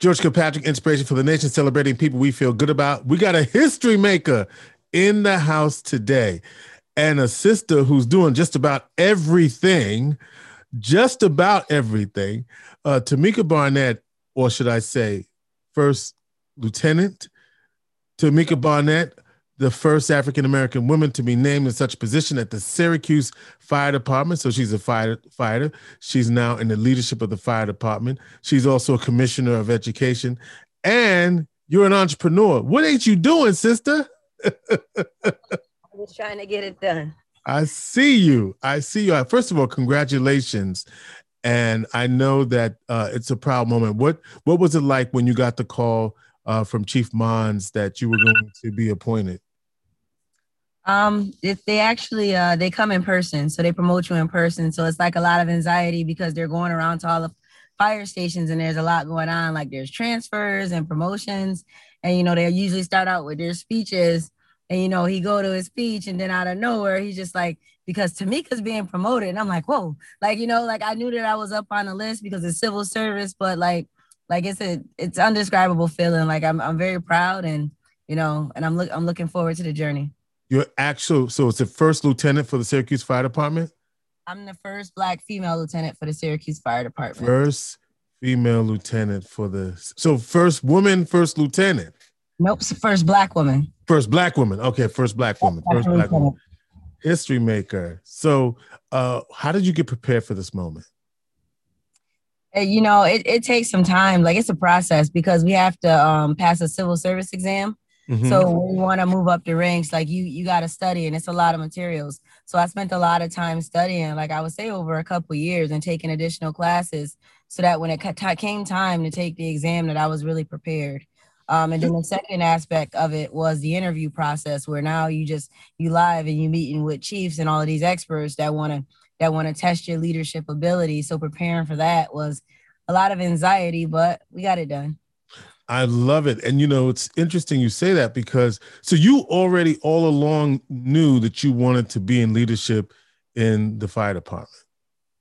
George Kilpatrick, inspiration for the nation, celebrating people we feel good about. We got a history maker in the house today and a sister who's doing just about everything, just about everything. Uh, Tamika Barnett, or should I say, First Lieutenant Tamika Barnett, the first African American woman to be named in such a position at the Syracuse Fire Department. So she's a fighter, fighter. She's now in the leadership of the fire department. She's also a commissioner of education. And you're an entrepreneur. What ain't you doing, sister? I'm just trying to get it done. I see you. I see you. First of all, congratulations. And I know that uh, it's a proud moment. What what was it like when you got the call uh, from Chief Monds that you were going to be appointed? Um, if they actually uh they come in person, so they promote you in person. So it's like a lot of anxiety because they're going around to all the fire stations and there's a lot going on. Like there's transfers and promotions, and you know they usually start out with their speeches, and you know he go to his speech, and then out of nowhere he's just like because Tamika's being promoted, and I'm like whoa, like you know like I knew that I was up on the list because it's civil service, but like like it's a it's undescribable feeling. Like I'm I'm very proud and you know, and I'm look I'm looking forward to the journey. You're actual, so it's the first lieutenant for the Syracuse Fire Department. I'm the first black female lieutenant for the Syracuse Fire Department. First female lieutenant for the so first woman, first lieutenant. Nope, first black woman. First black woman. Okay, first black woman. First black woman. History maker. So, uh, how did you get prepared for this moment? Uh, you know, it, it takes some time. Like it's a process because we have to um, pass a civil service exam. Mm-hmm. So we want to move up the ranks, like you you got to study, and it's a lot of materials. So I spent a lot of time studying, like I would say, over a couple years, and taking additional classes, so that when it came time to take the exam, that I was really prepared. Um, and then the second aspect of it was the interview process, where now you just you live and you meeting with chiefs and all of these experts that want to that want to test your leadership ability. So preparing for that was a lot of anxiety, but we got it done. I love it. And you know, it's interesting you say that because so you already all along knew that you wanted to be in leadership in the fire department.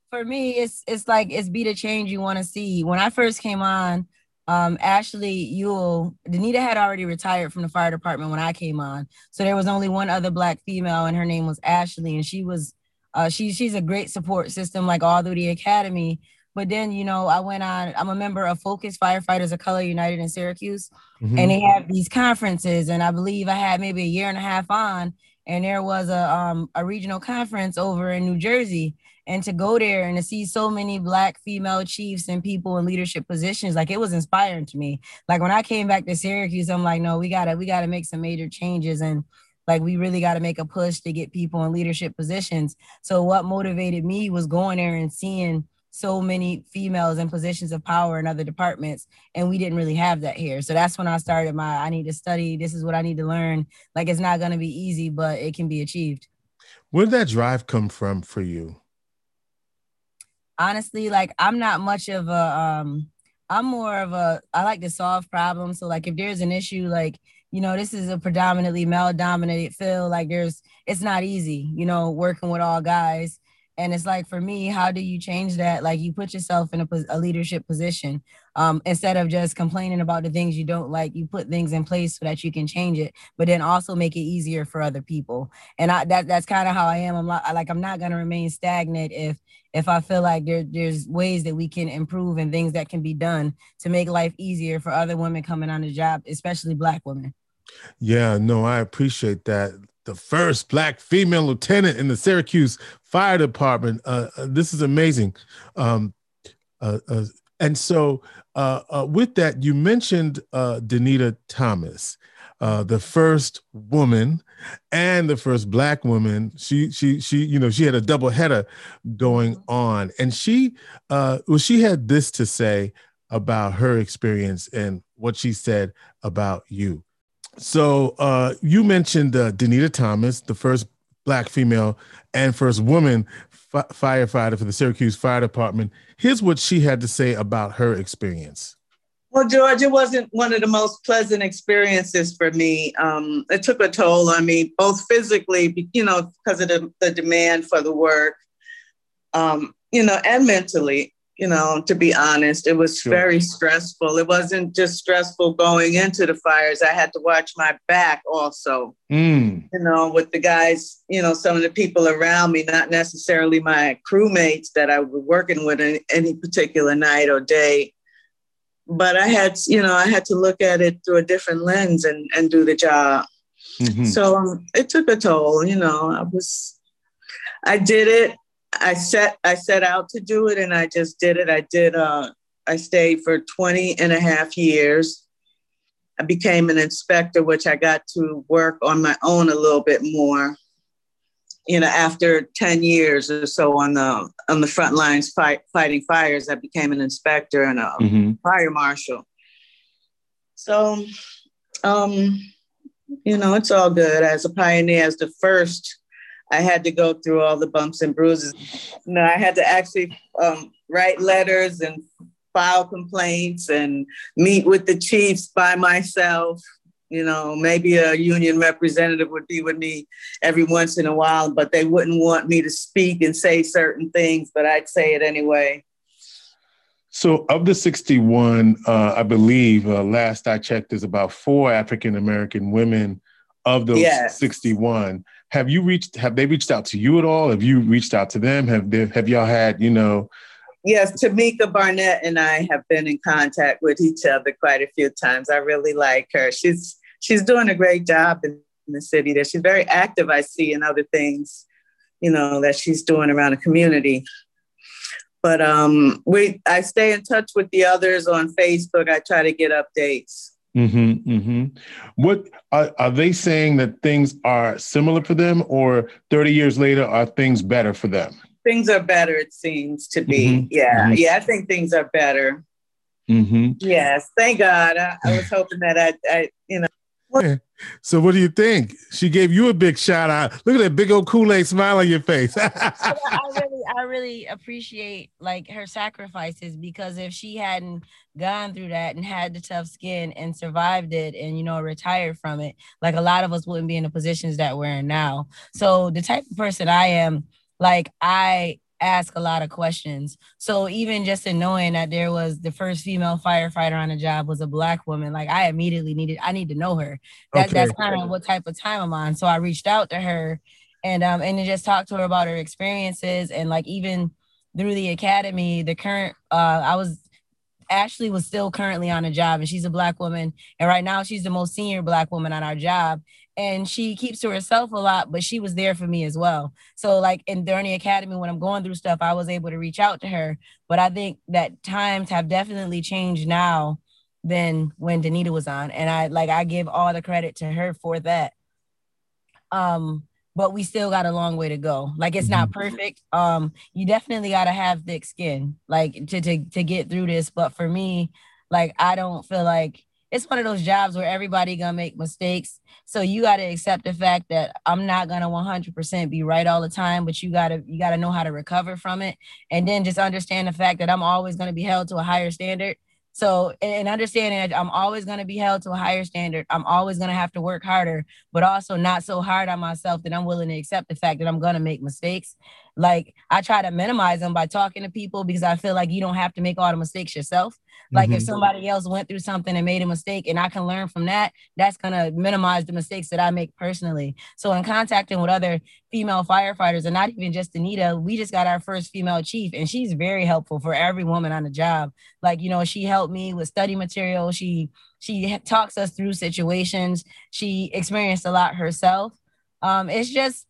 For me, it's it's like it's be the change you want to see. When I first came on, um, Ashley Ewell, Danita had already retired from the fire department when I came on. So there was only one other black female, and her name was Ashley, and she was uh, she she's a great support system, like all through the academy. But then, you know, I went on, I'm a member of Focus Firefighters of Color United in Syracuse. Mm-hmm. And they have these conferences. And I believe I had maybe a year and a half on. And there was a um, a regional conference over in New Jersey. And to go there and to see so many black female chiefs and people in leadership positions, like it was inspiring to me. Like when I came back to Syracuse, I'm like, no, we gotta, we gotta make some major changes. And like we really got to make a push to get people in leadership positions. So what motivated me was going there and seeing so many females in positions of power in other departments and we didn't really have that here. So that's when i started my i need to study this is what i need to learn. Like it's not going to be easy but it can be achieved. Where did that drive come from for you? Honestly like i'm not much of a um i'm more of a i like to solve problems. So like if there's an issue like you know this is a predominantly male dominated field like there's it's not easy you know working with all guys and it's like for me how do you change that? Like you put yourself in a, a, leadership position um, instead of just complaining about the things you don't like you put things in place so that you can change it but then also make it easier for other people. And I, that that's kind of how i am. I'm not, like i'm not going to remain stagnant if if i feel like there, there's ways that we can improve and things that can be done to make life easier for other women coming on the job especially black women. Yeah no i appreciate that the first black female lieutenant in the Syracuse Fire Department. Uh, uh, this is amazing. Um, uh, uh and so, uh, uh, with that, you mentioned Danita Thomas, the first woman and the first black woman. She, she, she, you know, she had a double header going on, and she, well, she had this to say about her experience and what she said about you. So uh, you mentioned uh, Danita Thomas, the first black female and first woman f- firefighter for the Syracuse Fire Department. Here's what she had to say about her experience. Well, George, it wasn't one of the most pleasant experiences for me. Um, it took a toll on me, both physically, you know, because of the, the, demand for the work, um, you know, and mentally. You know, to be honest. It was sure. very stressful. It wasn't just stressful going into the fires. I had to watch my back also, mm. you know, with the guys, you know, some of the people around me, not necessarily my crewmates that I was working with in any particular night or day. But I had, you know, I had to look at it through a different lens and, and do the job. Mm-hmm. So um, it took a toll, you know, I was, I did it I set I set out to do it and I just did it. I did uh I stayed for 20 and a half years. I became an inspector, which I got to work on my own a little bit more. You know, after 10 years or so on the on the front lines fight, fighting fires, I became an inspector and a mm-hmm. fire marshal. So um, you know, it's all good. As a pioneer, as the first I had to go through all the bumps and bruises. No, I had to actually um, write letters and file complaints and meet with the chiefs by myself. You know, maybe a union representative would be with me every once in a while, but they wouldn't want me to speak and say certain things, but I'd say it anyway. So, of the 61, uh, I believe uh, last I checked, there's about four African American women of those yes. 61 have you reached have they reached out to you at all? Have you reached out to them? Have they have y'all had you know? Yes tamika barnett and i have been in contact with each other quite a few times. I really like her. She's she's doing a great job in the city there. She's very active i see in other things you know that she's doing around the community. But um we i stay in touch with the others on facebook. I try to get updates Mm-hmm, mm-hmm. What are, are they saying that things are similar for them, or 30 years later, are things better for them? Things are better, it seems to be. Mm-hmm, yeah, mm-hmm. yeah, I think things are better. Mm-hmm. Yes, thank God. I, I was hoping that I, I you know, so what do you think? She gave you a big shout out. Look at that big old Kool-Aid smile on your face. I really, I really appreciate like her sacrifices because if she hadn't gone through that and had the tough skin and survived it and you know retired from it, like a lot of us wouldn't be in the positions that we're in now. So the type of person I am, like I ask a lot of questions. So even just in knowing that there was the first female firefighter on the job was a black woman, like I immediately needed, I need to know her. That, okay. That's kind of what type of time I'm on. So I reached out to her and um and just talked to her about her experiences and like even through the academy, the current uh I was Ashley was still currently on a job and she's a black woman. And right now she's the most senior black woman on our job and she keeps to herself a lot, but she was there for me as well. So like in during academy, when I'm going through stuff, I was able to reach out to her. But I think that times have definitely changed now than when Danita was on. And I like I give all the credit to her for that. Um, but we still got a long way to go. Like it's not mm-hmm. perfect. Um, you definitely gotta have thick skin, like to to to get through this. But for me, like I don't feel like it's one of those jobs where everybody gonna make mistakes. So you gotta accept the fact that I'm not gonna 100% be right all the time, but you gotta you gotta know how to recover from it, and then just understand the fact that I'm always gonna be held to a higher standard. So, and understanding that I'm always to be held to a higher standard, I'm always to have to work harder, but also not so hard on myself that I'm willing to accept the fact that I'm to make mistakes. Like, I try to minimize them by talking to people because I feel like you don't have to make all the mistakes yourself. Like mm-hmm. if somebody else went through something and made a mistake and I can learn from that, that's gonna minimize the mistakes that I make personally. So in contacting with other female firefighters and not even just Anita, we just got our first female chief and she's very helpful for every woman on the job. Like, you know, she helped me with study material. She she talks us through situations. She experienced a lot herself. Um, it's just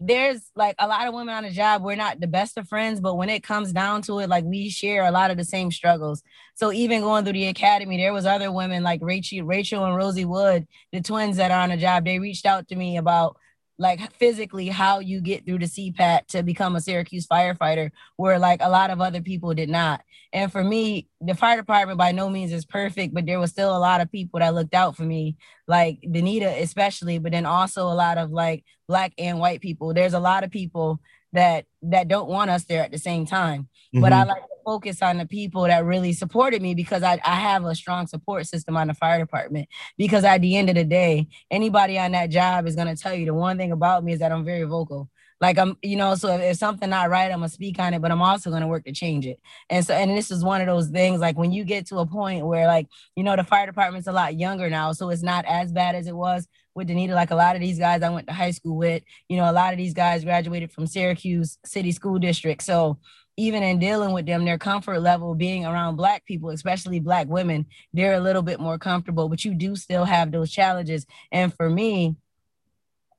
there's like a lot of women on the job we're not the best of friends but when it comes down to it like we share a lot of the same struggles. So even going through the academy there was other women like rachel rachel and rosie wood the twins that are on the job they reached out to me about like physically how you get through the CPAT to become a Syracuse firefighter, where like a lot of other people did not. And for me, the fire department by no means is perfect, but there was still a lot of people that looked out for me, like Danita especially, but then also a lot of like black and white people. There's a lot of people that that don't want us there at the same time. Mm-hmm. But I mm-hmm. like focus on the people that really supported me because I, I have a strong support system on the fire department. Because at the end of the day, anybody on that job is gonna tell you the one thing about me is that I'm very vocal. Like I'm, you know, so if, if something not right, I'm gonna speak on it, but I'm also gonna work to change it. And so, and this is one of those things like when you get to a point where like, you know, the fire department's a lot younger now, so it's not as bad as it was with Danita. Like a lot of these guys I went to high school with, you know, a lot of these guys graduated from Syracuse City School District. So even in dealing with them, their comfort level being around black people, especially black women, they're a little bit more comfortable, but you do still have those challenges. And for me,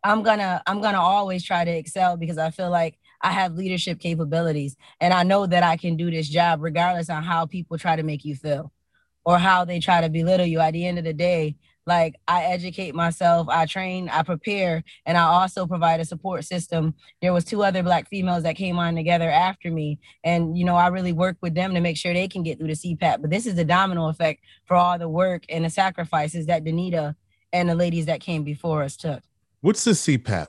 I'm gonna I'm gonna always try to excel because I feel like I have leadership capabilities and I know that I can do this job regardless on how people try to make you feel or how they try to belittle you. At the end of the day, like I educate myself, I train, I prepare, and I also provide a support system. There was two other black females that came on together after me, and you know I really work with them to make sure they can get through the CPAT. But this is the domino effect for all the work and the sacrifices that Danita and the ladies that came before us took. What's the CPAT?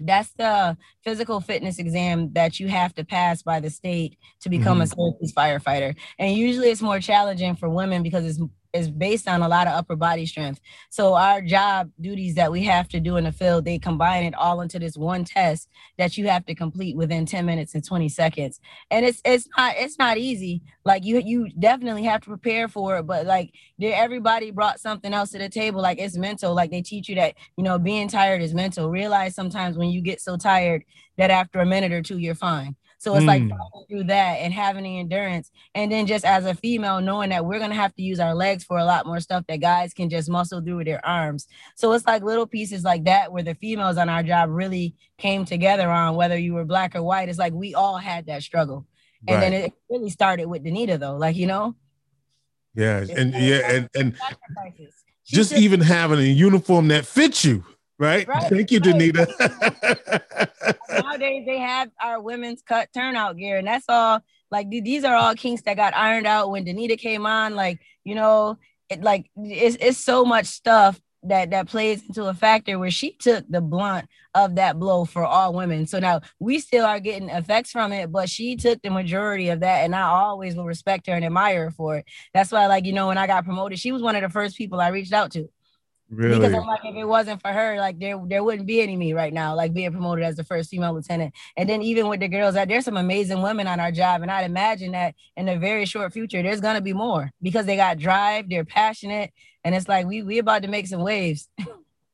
That's the physical fitness exam that you have to pass by the state to become mm-hmm. a service firefighter. And usually it's more challenging for women because it's is based on a lot of upper body strength. So our job duties that we have to do in the field, they combine it all into this one test that you have to complete within 10 minutes and 20 seconds. And it's it's not it's not easy. Like you you definitely have to prepare for it, but like everybody brought something else to the table. Like it's mental. Like they teach you that, you know, being tired is mental. Realize sometimes when you get so tired that after a minute or two you're fine. So it's mm. like through that and having the endurance. And then just as a female, knowing that we're gonna have to use our legs for a lot more stuff that guys can just muscle through with their arms. So it's like little pieces like that where the females on our job really came together on whether you were black or white. It's like we all had that struggle. And then it really started with Danita though, like you know. Yeah, and yeah, and and just even having a uniform that fits you right? right. Thank you, right. Danita. Nowadays they have our women's cut turnout gear, and that's all. Like these are all kinks that got ironed out when Danita came on. Like you know, it like it's it's so much stuff that that plays into a factor where she took the blunt of that blow for all women. So now we still are getting effects from it, but she took the majority of that, and I always will respect her and admire her for it. That's why, like you know, when I got promoted, she was one of the first people I reached out to. Really? Because I'm like, if it wasn't for her, like there there wouldn't be any me right now, like being promoted as the first female lieutenant. And then even with the girls, that there's some amazing women on our job, and I'd imagine that in the very short future, there's gonna be more because they got drive, they're passionate, and it's like we we about to make some waves.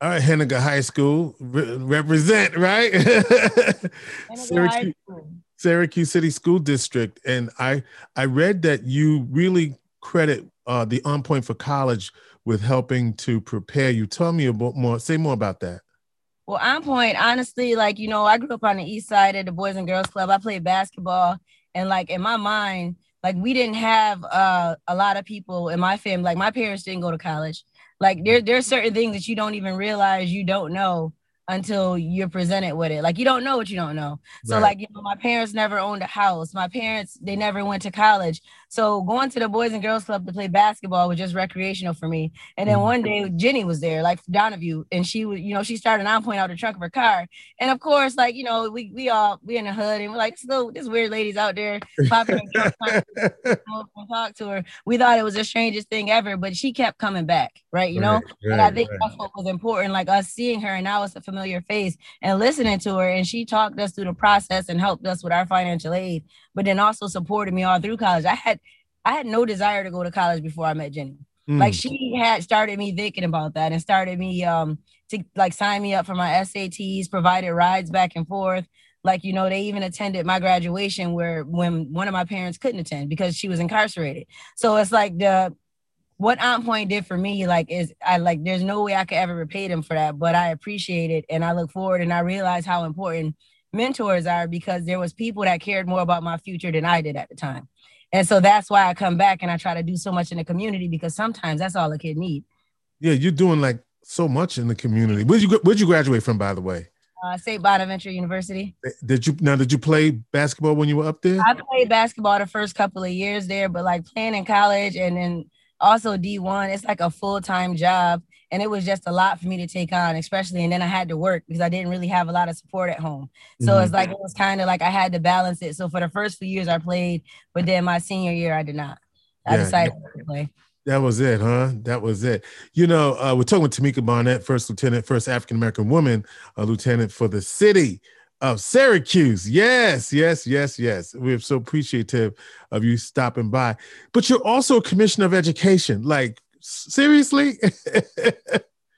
All right, Henninger High School re- represent right. Syracuse, Syracuse City School District, and I I read that you really credit uh, the On Point for College with helping to prepare you. Tell me about more, say more about that. Well, on point, honestly, like, you know, I grew up on the east side of the Boys and Girls Club. I played basketball. And like in my mind, like we didn't have uh, a lot of people in my family. Like my parents didn't go to college. Like there, there are certain things that you don't even realize you don't know until you're presented with it. Like you don't know what you don't know. So right. like you know, my parents never owned a house. My parents they never went to college. So going to the Boys and Girls Club to play basketball was just recreational for me. And then mm-hmm. one day Ginny was there, like Donohue, and she was, you know, she started on point out the trunk of her car. And of course, like you know, we we all we in the hood and we're like, so this weird lady's out there popping talk to her. We thought it was the strangest thing ever, but she kept coming back, right? You know, right, right, and I think that's what was important, like us seeing her, and now it's a familiar face and listening to her. And she talked us through the process and helped us with our financial aid, but then also supported me all through college. I had I had no desire to go to college before I met Ginny. Mm. Like she had started me thinking about that and started me um to like sign me up for my SATs, provided rides back and forth. Like, you know, they even attended my graduation where when one of my parents couldn't attend because she was incarcerated. So it's like the what On Point did for me, like, is I like there's no way I could ever repay them for that, but I appreciate it and I look forward and I realize how important mentors are because there was people that cared more about my future than I did at the time. And so that's why I come back and I try to do so much in the community because sometimes that's all a kid need. Yeah, you're doing like so much in the community. Where'd you where'd you graduate from, by the way? Uh, St. Bonaventure University. Did you now? Did you play basketball when you were up there? I played basketball the first couple of years there, but like playing in college and then also D1, it's like a full time job. And it was just a lot for me to take on, especially. And then I had to work because I didn't really have a lot of support at home. So mm-hmm. it's like it was kind of like I had to balance it. So for the first few years I played, but then my senior year I did not. I yeah, decided to play. That was it, huh? That was it. You know, uh, we're talking with Tamika Barnett, first lieutenant, first African American woman, uh, lieutenant for the city of Syracuse. Yes, yes, yes, yes. We're so appreciative of you stopping by. But you're also a commissioner of education. Like, seriously?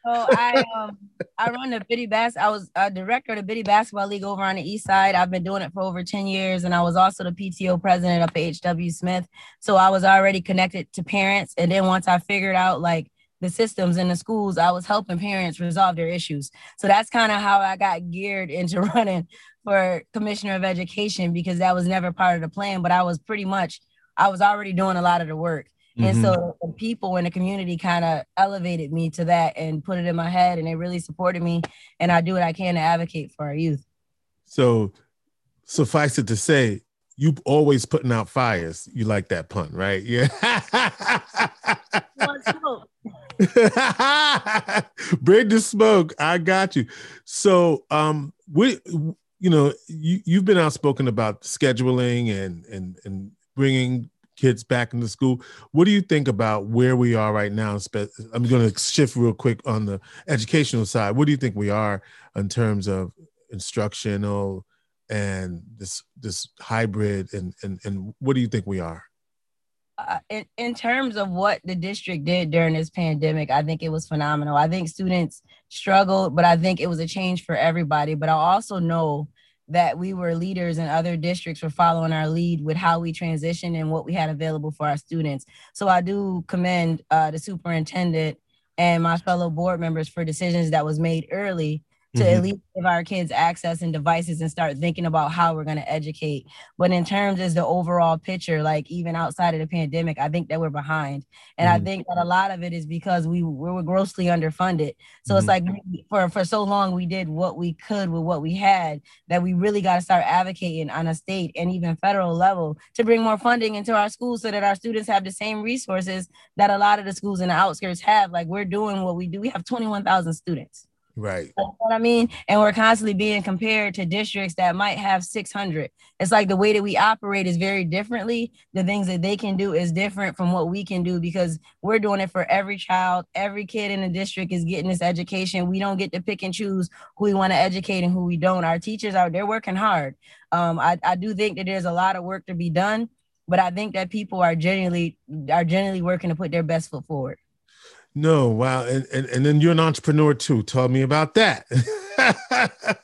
So I um I run the Biddy Bass. I was a director of the Biddy Basketball League over on the East Side. I've been doing it for over 10 years, and I was also the PTO president up at HW Smith. So I was already connected to parents. And then once I figured out like the systems in the schools, I was helping parents resolve their issues. So that's kind of how I got geared into running for commissioner of education because that was never part of the plan. But I was pretty much I was already doing a lot of the work. And mm-hmm. so the people in the community kind of elevated me to that and put it in my head, and they really supported me. And I do what I can to advocate for our youth. So, suffice it to say, you always putting out fires. You like that pun, right? Yeah. Bring the smoke. I got you. So, um, we, you know, you you've been outspoken about scheduling and and and bringing kids back into school. What do you think about where we are right now? I'm going to shift real quick on the educational side. What do you think we are in terms of instructional and this this hybrid and and and what do you think we are? Uh, in, in terms of what the district did during this pandemic, I think it was phenomenal. I think students struggled, but I think it was a change for everybody. But I also know that we were leaders and other districts were following our lead with how we transitioned and what we had available for our students. So I do commend uh, the superintendent and my fellow board members for decisions that was made early to mm-hmm. at least give our kids access and devices and start thinking about how we're going to educate. But in terms of the overall picture, like even outside of the pandemic, I think that we're behind. And mm-hmm. I think that a lot of it is because we, we were grossly underfunded. So mm-hmm. it's like for, for so long we did what we could with what we had that we really got to start advocating on a state and even federal level to bring more funding into our schools so that our students have the same resources that a lot of the schools in the outskirts have. Like we're doing what we do. We have 21,000 students. Right. You know what I mean? And we're constantly being compared to districts that might have 600. It's like the way that we operate is very differently. The things that they can do is different from what we can do because we're doing it for every child. Every kid in the district is getting this education. We don't get to pick and choose who we want to educate and who we don't. Our teachers are they're working hard. Um, I, I do think that there's a lot of work to be done, but I think that people are genuinely are genuinely working to put their best foot forward. No, wow. And, and, and then you're an entrepreneur too. Tell me about that.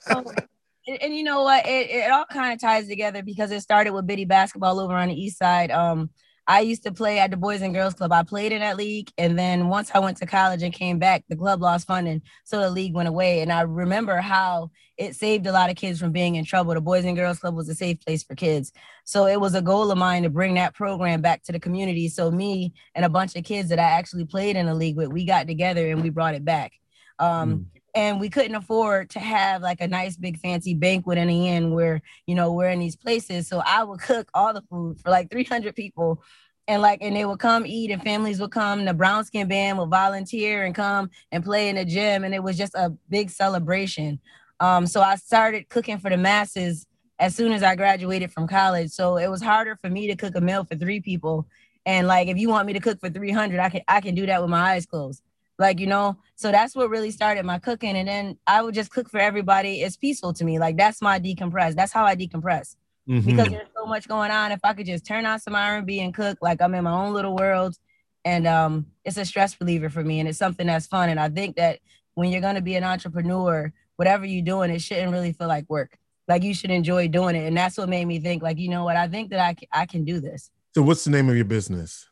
and, and, you know what? It, it all kind of ties together because it started with Biddy basketball over on the east side. Um, I used to play at the Boys and Girls Club. I played in that league. And then once I went to college and came back, the club lost funding. So the league went away. And I remember how it saved a lot of kids from being in trouble. The Boys and Girls Club was a safe place for kids. So it was a goal of mine to bring that program back to the community. So me and a bunch of kids that I actually played in the league with, we got together and we brought it back. Um, mm and we couldn't afford to have like a nice big fancy banquet in the end where you know we're in these places so i would cook all the food for like 300 people and like and they would come eat and families would come the brown skin band would volunteer and come and play in the gym and it was just a big celebration um, so i started cooking for the masses as soon as i graduated from college. So it was harder for me to cook a meal for three people. And like if you want me to cook for 300 i can i can do that with my eyes closed. Like you know so that's what really started my cooking. And then i would just cook for everybody. It's peaceful to me. Like that's my decompress. That's how i decompress. Mm-hmm. because there's so much going on. If i could just turn on some r&b and cook like i'm in my own little world. And um it's a stress reliever for me. And it's something that's fun. And i think that when you're going to be an entrepreneur whatever you're doing it shouldn't really feel like work like you should enjoy doing it and that's what made me think like you know what i think that i, I can do this so what's the name of your business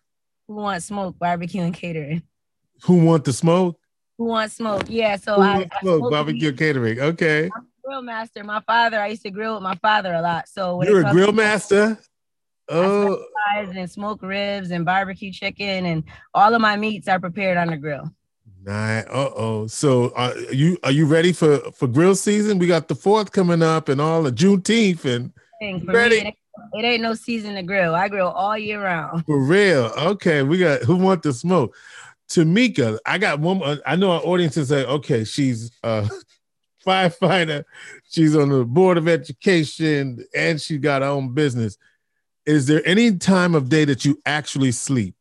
who wants smoke barbecue and catering who want the smoke? Who want smoke? Yeah. So Who I, I smoke barbecue catering. Okay. I'm grill master. My father, I used to grill with my father a lot. So you're a grill master. Oh, and smoke ribs and barbecue chicken and all of my meats are prepared on the grill. Uh oh. So are you are you ready for for grill season? We got the fourth coming up and all the Juneteenth and ready. Me, it ain't no season to grill. I grill all year round. For real. Okay, we got who want to smoke. Tamika, I got one. I know our audience is like, okay, she's a firefighter, she's on the board of education, and she got her own business. Is there any time of day that you actually sleep?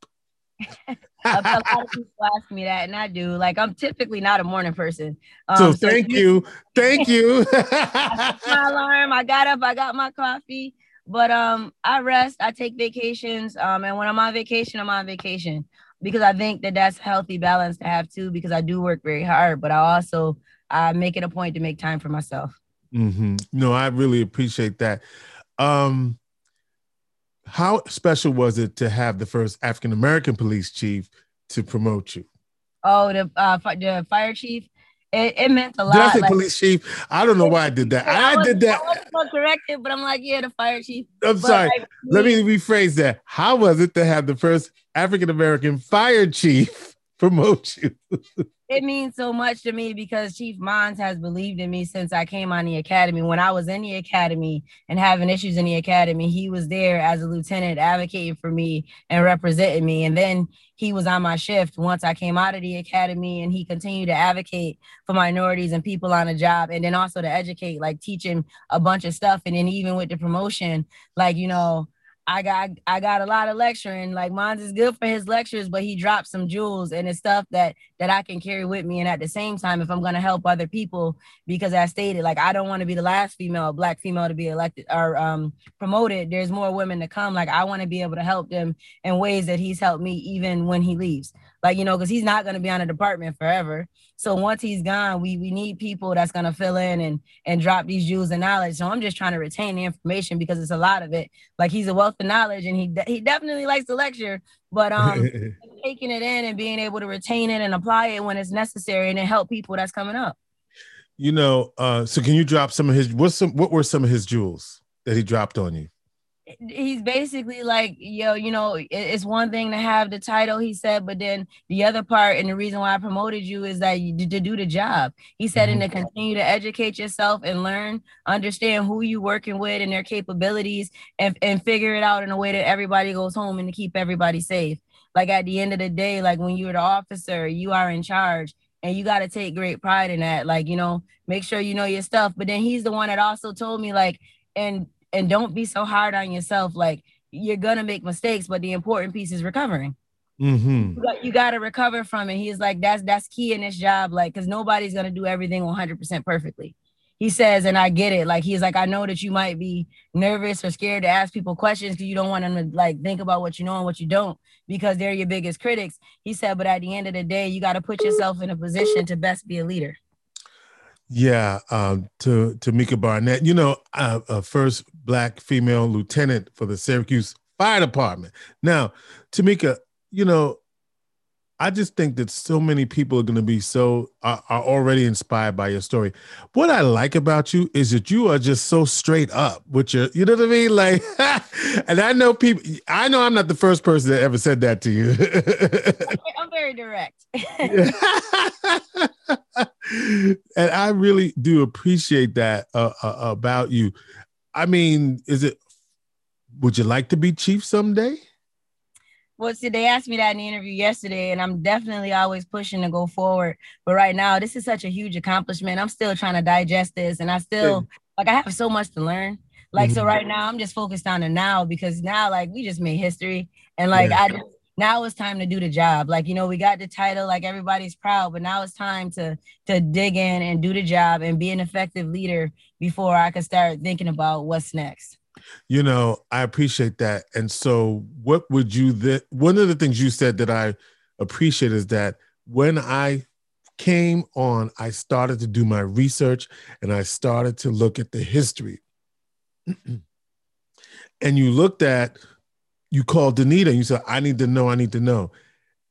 a lot of people ask me that, and I do. Like, I'm typically not a morning person. Um, so, so thank you, thank you. my alarm. I got up. I got my coffee. But um, I rest. I take vacations. Um, and when I'm on vacation, I'm on vacation because I think that that's healthy balance to have too. Because I do work very hard, but I also I make it a point to make time for myself. Mm-hmm. No, I really appreciate that. Um, how special was it to have the first African American police chief to promote you? Oh, the uh, the fire chief. It, it meant a lot. Did I say like, police chief? I don't know why I did that. I, I did that. I was corrected, but I'm like, yeah, the fire chief. I'm but sorry. Like, Let me rephrase that. How was it to have the first African American fire chief promote you? it means so much to me because Chief Monds has believed in me since I came on the academy. When I was in the academy and having issues in the academy, he was there as a lieutenant advocating for me and representing me. And then he was on my shift once I came out of the academy and he continued to advocate for minorities and people on the job and then also to educate, like teaching a bunch of stuff. And then even with the promotion, like, you know, I got I got a lot of lecturing. Like Monds is good for his lectures, but he drops some jewels and it's stuff that that I can carry with me. And at the same time, if I'm gonna help other people, because I stated, like I don't want to be the last female, black female to be elected or um, promoted. There's more women to come. Like I want to be able to help them in ways that he's helped me even when he leaves like you know because he's not going to be on a department forever. So once he's gone we we need people that's going to fill in and and drop these jewels of knowledge. So i'm just trying to retain the information because it's a lot of it. Like he's a wealth of knowledge and he de- he definitely likes to lecture but um taking it in and being able to retain it and apply it when it's necessary and then help people that's coming up. You know uh so can you drop some of his what's some what were some of his jewels that he dropped on you he's basically like, yo, you know, it's one thing to have the title, he said, but then the other part and the reason why I promoted you is that you to do the job. He said, mm-hmm. and to continue to educate yourself and learn, understand who you working with and their capabilities, and and figure it out in a way that everybody goes home and to keep everybody safe. Like at the end of the day, like when you're the officer, you are in charge and you got to take great pride in that like you know make sure you know your stuff but then he's the one that also told me like and and don't be so hard on yourself. Like you're gonna make mistakes, but the important piece is recovering. Mm-hmm. You, got, you got to recover from it. He's like, that's that's key in this job, like, because nobody's gonna do everything 100 percent perfectly. He says, and I get it. Like he's like, I know that you might be nervous or scared to ask people questions because you don't want them to like think about what you know and what you don't because they're your biggest critics. He said, but at the end of the day, you got to put yourself in a position to best be a leader. Yeah, um, to Tamika Barnett, you know, uh, uh, first black female lieutenant for the Syracuse Fire Department. Now, Tamika, you know, I just think that so many people are going to be so are, are, already inspired by your story. What I like about you is that you are just so straight up with your, you know what I mean? Like, and I know people. I know I'm not the first person that ever said that to you. I'm very direct. and I really do appreciate that uh, uh, about you. I mean, is it? Would you like to be chief someday? well, see, they asked me that in the interview yesterday, and I'm definitely always pushing to go forward. But right now, this is such a huge accomplishment. I'm still trying to digest this, and I still like I have so much to learn. Like, mm-hmm. so right now, I'm just focused on the now because now, like, we just made history, and like yeah. I just now it's time to do the job. Like, you know, we got the title, like everybody's proud, but now it's time to to dig in and do the job and be an effective leader before I can start thinking about what's next. You know, I appreciate that. And so, what would you that one of the things you said that I appreciate is that when I came on, I started to do my research and I started to look at the history. and you looked at, you called Danita and you said, I need to know, I need to know.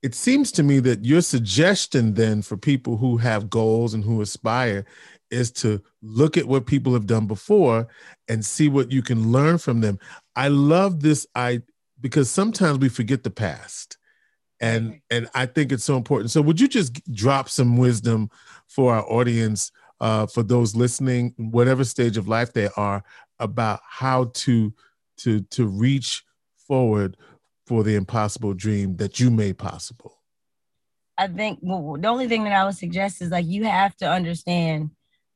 It seems to me that your suggestion then for people who have goals and who aspire is to look at what people have done before and see what you can learn from them. I love this I because sometimes we forget the past. And and I think it's so important. So would you just drop some wisdom for our audience uh, for those listening whatever stage of life they are about how to to to reach forward for the impossible dream that you made possible? I think well, the only thing that I would suggest is like you have to understand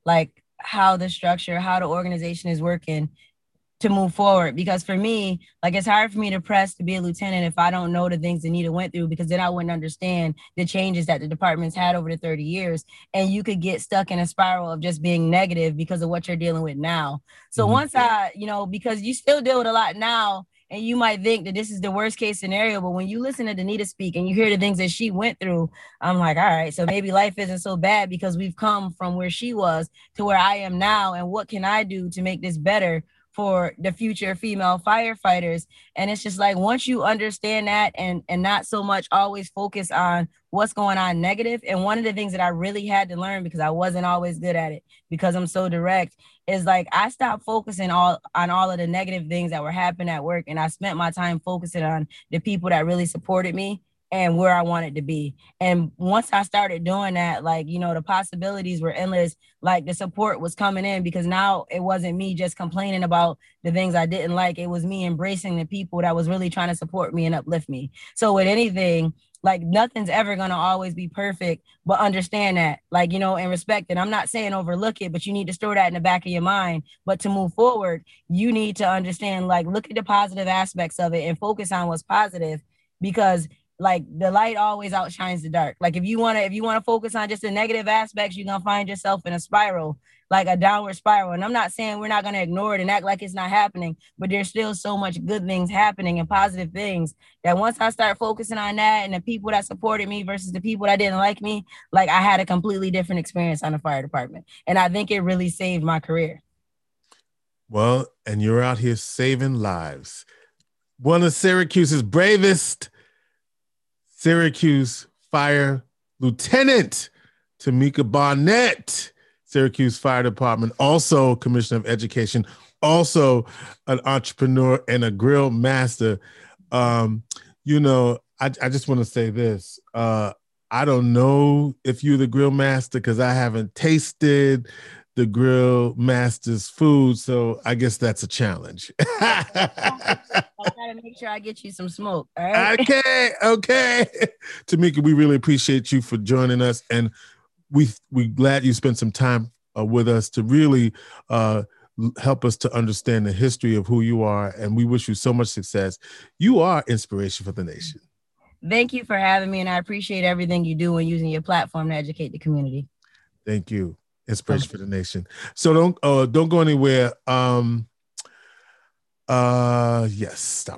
like how the structure, how the organization is working to move forward. Because for me like it's hard for me to press to be a lieutenant if i don't know the things anita went through because then i wouldn't understand the changes that the department's had over the 30 years. And you could get stuck in a spiral of just being negative because of what you're dealing with now. So mm-hmm. once i you know because you still deal with a lot now and you might think that this is the worst case scenario but when you listen to danita speak and you hear the things that she went through i'm like all right so maybe life isn't so bad because we've come from where she was to where i am now. And what can i do to make this better for the future female firefighters? And it's just like once you understand that and and not so much always focus on what's going on negative and one of the things that i really had to learn because i wasn't always good at it because i'm so direct is like i stopped focusing all on all of the negative things that were happening at work and i spent my time focusing on the people that really supported me and where I wanted to be. And once I started doing that, like, you know, the possibilities were endless. Like the support was coming in because now it wasn't me just complaining about the things I didn't like. It was me embracing the people that was really trying to support me and uplift me. So with anything, like nothing's ever gonna always be perfect, but understand that, like, you know, and respect it. I'm not saying overlook it, but you need to store that in the back of your mind. But to move forward, you need to understand, like, look at the positive aspects of it and focus on what's positive because like the light always outshines the dark. Like if you want to, if you want to focus on just the negative aspects, you're gonna find yourself in a spiral, like a downward spiral. And I'm not saying we're not gonna ignore it and act like it's not happening, but there's still so much good things happening and positive things that once I start focusing on that and the people that supported me versus the people that didn't like me, like I had a completely different experience on the fire department. And I think it really saved my career. Well, and you're out here saving lives. One of Syracuse's bravest Syracuse Fire Lieutenant Tamika Barnett, Syracuse Fire Department, also Commissioner of Education, also an entrepreneur and a grill master. Um, you know, I, I just want to say this. Uh, I don't know if you're the grill master because I haven't tasted the grill master's food. So I guess that's a challenge. I gotta make sure I get you some smoke. All right. Okay, okay. Tamika, we really appreciate you for joining us, and we we glad you spent some time uh, with us to really uh, help us to understand the history of who you are, and we wish you so much success. You are inspiration for the nation. Thank you for having me, and I appreciate everything you do and using your platform to educate the community. Thank you inspiration for the nation. So don't uh, don't go anywhere. Um, uh, yes, stop.